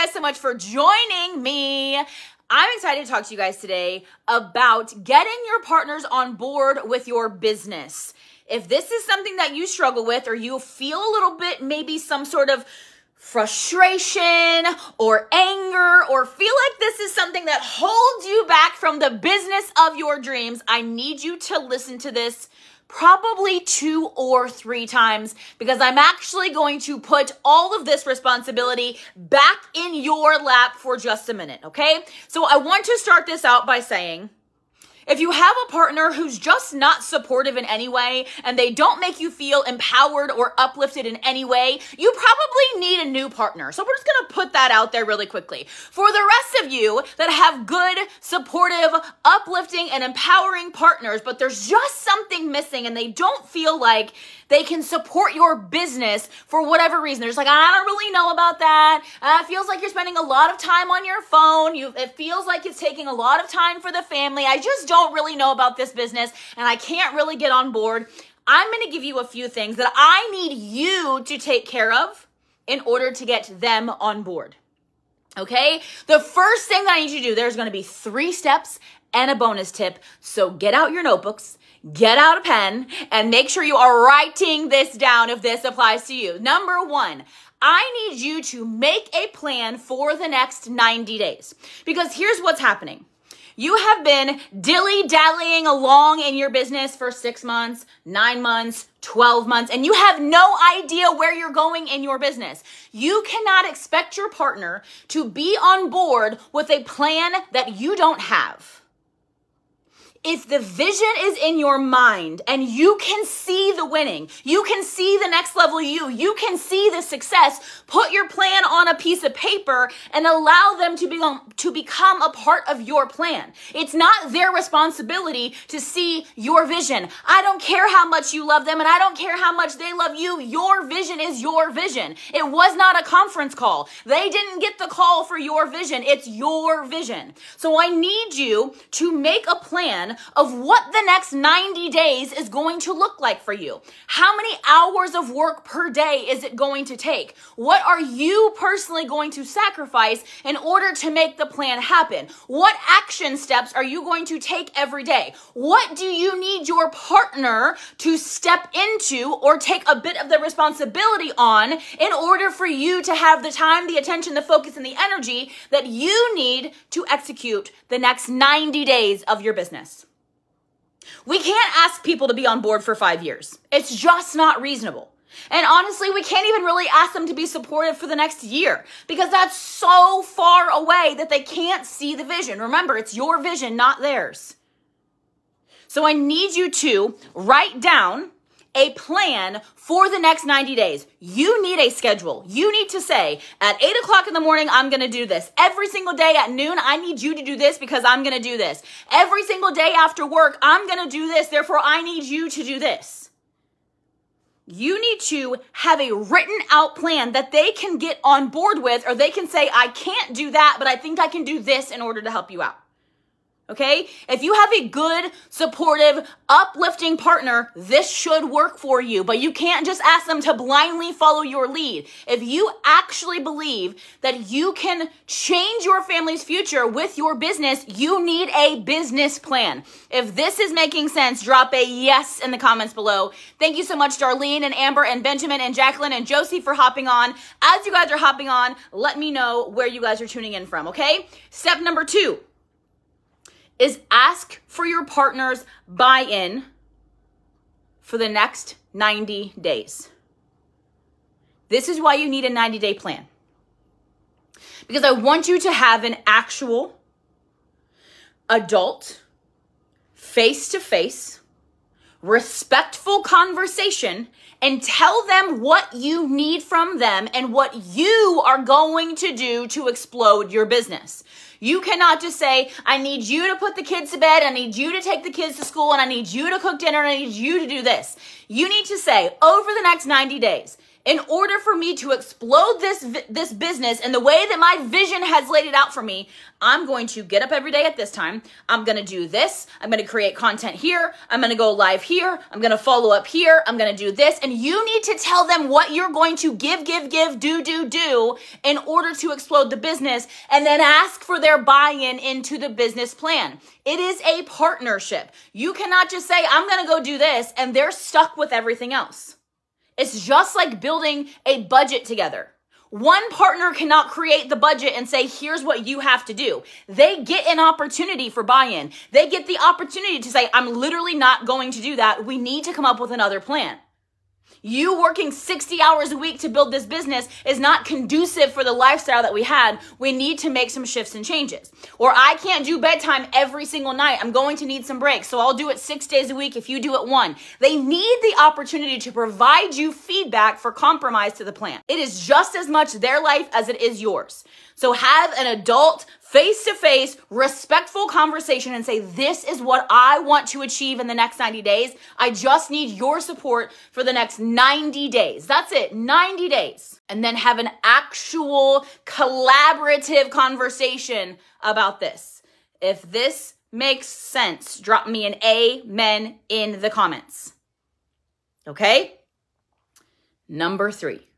guys so much for joining me. I'm excited to talk to you guys today about getting your partners on board with your business. If this is something that you struggle with or you feel a little bit maybe some sort of frustration or anger or feel like this is something that holds you back from the business of your dreams, I need you to listen to this probably two or three times because I'm actually going to put all of this responsibility back in your lap for just a minute, okay? So I want to start this out by saying, if you have a partner who's just not supportive in any way and they don't make you feel empowered or uplifted in any way, you probably need a new partner. So we're just gonna put that out there really quickly. For the rest of you that have good, supportive, uplifting, and empowering partners, but there's just something missing and they don't feel like they can support your business for whatever reason. They're just like, I don't really know about that. Uh, it feels like you're spending a lot of time on your phone. You, it feels like it's taking a lot of time for the family. I just don't really know about this business and I can't really get on board. I'm going to give you a few things that I need you to take care of in order to get them on board. Okay? The first thing that I need you to do, there's going to be three steps and a bonus tip. So get out your notebooks get out a pen and make sure you are writing this down if this applies to you. Number one, I need you to make a plan for the next 90 days because here's what's happening. You have been dilly dallying along in your business for six months, nine months, 12 months, and you have no idea where you're going in your business. You cannot expect your partner to be on board with a plan that you don't have if the vision is in your mind and you can see the winning, you can see the next level you, you can see the success, put your plan on a piece of paper and allow them to become, to become a part of your plan. It's not their responsibility to see your vision. I don't care how much you love them and I don't care how much they love you. Your vision is your vision. It was not a conference call. They didn't get the call for your vision. It's your vision. So I need you to make a plan of what the next 90 days is going to look like for you. How many hours of work per day is it going to take? What are you personally going to sacrifice in order to make the plan happen? What action steps are you going to take every day? What do you need your partner to step into or take a bit of the responsibility on in order for you to have the time, the attention, the focus, and the energy that you need to execute the next 90 days of your business? We can't ask people to be on board for five years. It's just not reasonable. And honestly, we can't even really ask them to be supportive for the next year because that's so far away that they can't see the vision. Remember, it's your vision, not theirs. So I need you to write down a plan for the next 90 days. You need a schedule. You need to say, at 8 o'clock in the morning, I'm going to do this. Every single day at noon, I need you to do this because I'm going to do this. Every single day after work, I'm going to do this. Therefore, I need you to do this. You need to have a written out plan that they can get on board with, or they can say, I can't do that, but I think I can do this in order to help you out. Okay? If you have a good, supportive, uplifting partner, this should work for you, but you can't just ask them to blindly follow your lead. If you actually believe that you can change your family's future with your business, you need a business plan. If this is making sense, drop a yes in the comments below. Thank you so much, Darlene and Amber and Benjamin and Jacqueline and Josie for hopping on. As you guys are hopping on, let me know where you guys are tuning in from, okay? Step number two is ask for your partner's buy in for the next 90 days. This is why you need a 90 day plan. Because I want you to have an actual adult, face to face, respectful conversation and tell them what you need from them and what you are going to do to explode your business. You cannot just say, I need you to put the kids to bed, I need you to take the kids to school, and I need you to cook dinner, and I need you to do this. You need to say, over the next 90 days, in order for me to explode this this business and the way that my vision has laid it out for me i'm going to get up every day at this time. I'm going to do this. I'm going to create content here. I'm going to go live here. I'm going to follow up here. I'm going to do this. And you need to tell them what you're going to give give give do do do in order to explode the business and then ask for their buy-in into the business plan. It is a partnership. You cannot just say i'm going to go do this and they're stuck with everything else it's just like building a budget together. One partner cannot create the budget and say, here's what you have to do. They get an opportunity for buy in. They get the opportunity to say, I'm literally not going to do that. We need to come up with another plan. You working 60 hours a week to build this business is not conducive for the lifestyle that we had. We need to make some shifts and changes. Or I can't do bedtime every single night. I'm going to need some breaks. So I'll do it six days a week if you do it one. They need the opportunity to provide you feedback for compromise to the plan. It is just as much their life as it is yours. So have an adult face to face, respectful conversation and say, This is what I want to achieve in the next 90 days. I just need your support for the next 90 days. That's it, 90 days. And then have an actual collaborative conversation about this. If this makes sense, drop me an amen in the comments. Okay? Number three.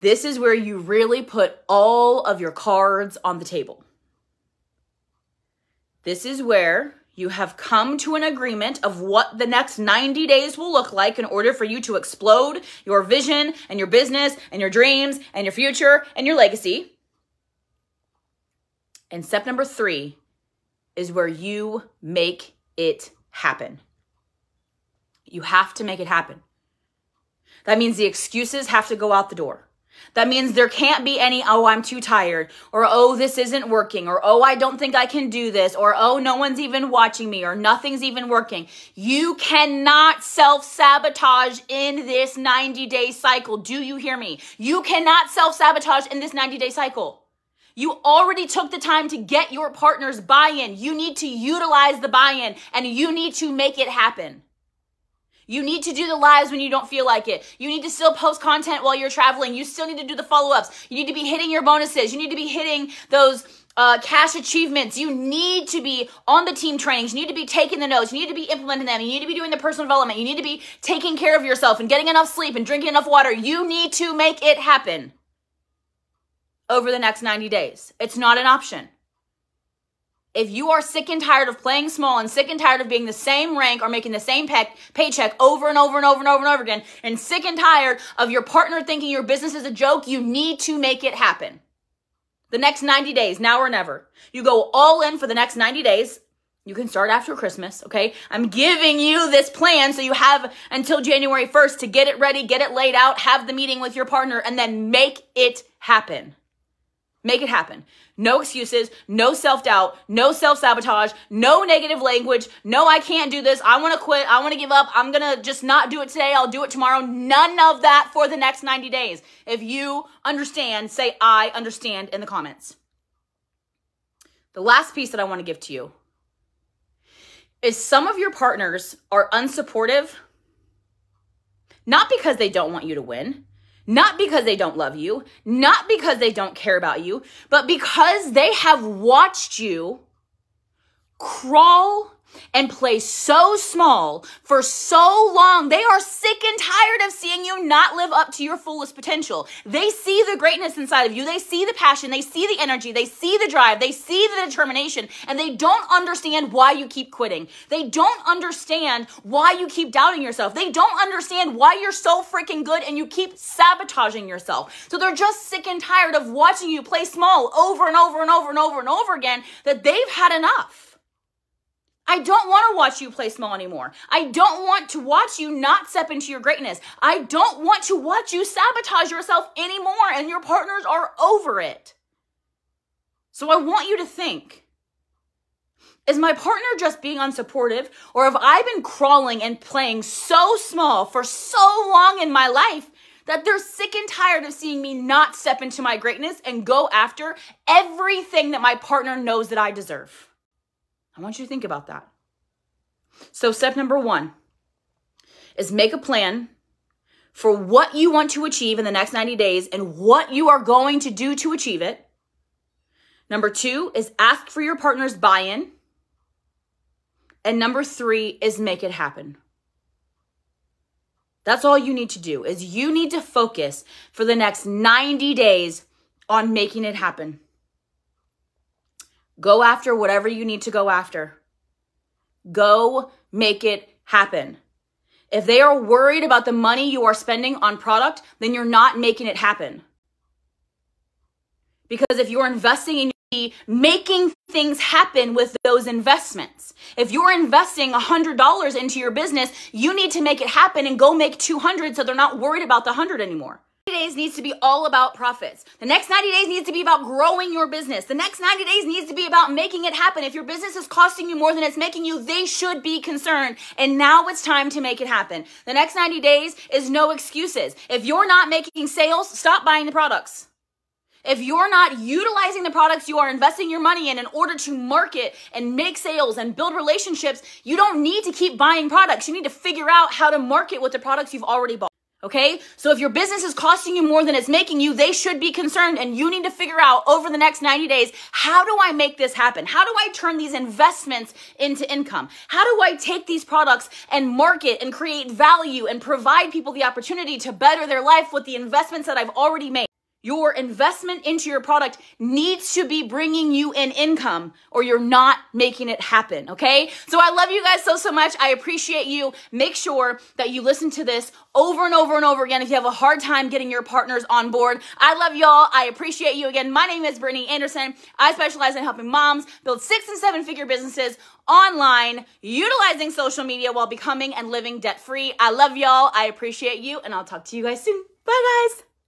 This is where you really put all of your cards on the table. This is where you have come to an agreement of what the next 90 days will look like in order for you to explode your vision and your business and your dreams and your future and your legacy. And step number three is where you make it happen. You have to make it happen. That means the excuses have to go out the door. That means there can't be any, oh, I'm too tired, or oh, this isn't working, or oh, I don't think I can do this, or oh, no one's even watching me, or nothing's even working. You cannot self sabotage in this 90 day cycle. Do you hear me? You cannot self sabotage in this 90 day cycle. You already took the time to get your partner's buy in. You need to utilize the buy in and you need to make it happen. You need to do the lives when you don't feel like it. You need to still post content while you're traveling. You still need to do the follow ups. You need to be hitting your bonuses. You need to be hitting those uh, cash achievements. You need to be on the team trainings. You need to be taking the notes. You need to be implementing them. You need to be doing the personal development. You need to be taking care of yourself and getting enough sleep and drinking enough water. You need to make it happen over the next 90 days. It's not an option. If you are sick and tired of playing small and sick and tired of being the same rank or making the same pay- paycheck over and over and over and over and over again, and sick and tired of your partner thinking your business is a joke, you need to make it happen. The next 90 days, now or never. You go all in for the next 90 days. You can start after Christmas, okay? I'm giving you this plan so you have until January 1st to get it ready, get it laid out, have the meeting with your partner, and then make it happen. Make it happen. No excuses, no self doubt, no self sabotage, no negative language, no, I can't do this, I wanna quit, I wanna give up, I'm gonna just not do it today, I'll do it tomorrow. None of that for the next 90 days. If you understand, say, I understand in the comments. The last piece that I wanna give to you is some of your partners are unsupportive, not because they don't want you to win not because they don't love you, not because they don't care about you, but because they have watched you crawl and play so small for so long. They are sick and tired of seeing you not live up to your fullest potential. They see the greatness inside of you. They see the passion. They see the energy. They see the drive. They see the determination and they don't understand why you keep quitting. They don't understand why you keep doubting yourself. They don't understand why you're so freaking good and you keep sabotaging yourself. So they're just sick and tired of watching you play small over and over and over and over and over again that they've had enough. I don't want to watch you play small anymore. I don't want to watch you not step into your greatness. I don't want to watch you sabotage yourself anymore, and your partners are over it. So I want you to think is my partner just being unsupportive, or have I been crawling and playing so small for so long in my life that they're sick and tired of seeing me not step into my greatness and go after everything that my partner knows that I deserve? I want you to think about that. So, step number one is make a plan for what you want to achieve in the next 90 days and what you are going to do to achieve it. Number two is ask for your partner's buy in. And number three is make it happen. That's all you need to do is you need to focus for the next 90 days on making it happen. Go after whatever you need to go after. Go make it happen. If they are worried about the money you are spending on product, then you're not making it happen. Because if you're investing in making things happen with those investments. If you're investing $100 into your business, you need to make it happen and go make 200 so they're not worried about the 100 anymore days needs to be all about profits. The next 90 days needs to be about growing your business. The next 90 days needs to be about making it happen. If your business is costing you more than it's making you, they should be concerned. And now it's time to make it happen. The next 90 days is no excuses. If you're not making sales, stop buying the products. If you're not utilizing the products you are investing your money in in order to market and make sales and build relationships, you don't need to keep buying products. You need to figure out how to market with the products you've already bought. Okay? So if your business is costing you more than it's making you, they should be concerned and you need to figure out over the next 90 days, how do I make this happen? How do I turn these investments into income? How do I take these products and market and create value and provide people the opportunity to better their life with the investments that I've already made? Your investment into your product needs to be bringing you an income or you're not making it happen. Okay. So I love you guys so, so much. I appreciate you. Make sure that you listen to this over and over and over again if you have a hard time getting your partners on board. I love y'all. I appreciate you again. My name is Brittany Anderson. I specialize in helping moms build six and seven figure businesses online, utilizing social media while becoming and living debt free. I love y'all. I appreciate you and I'll talk to you guys soon. Bye guys.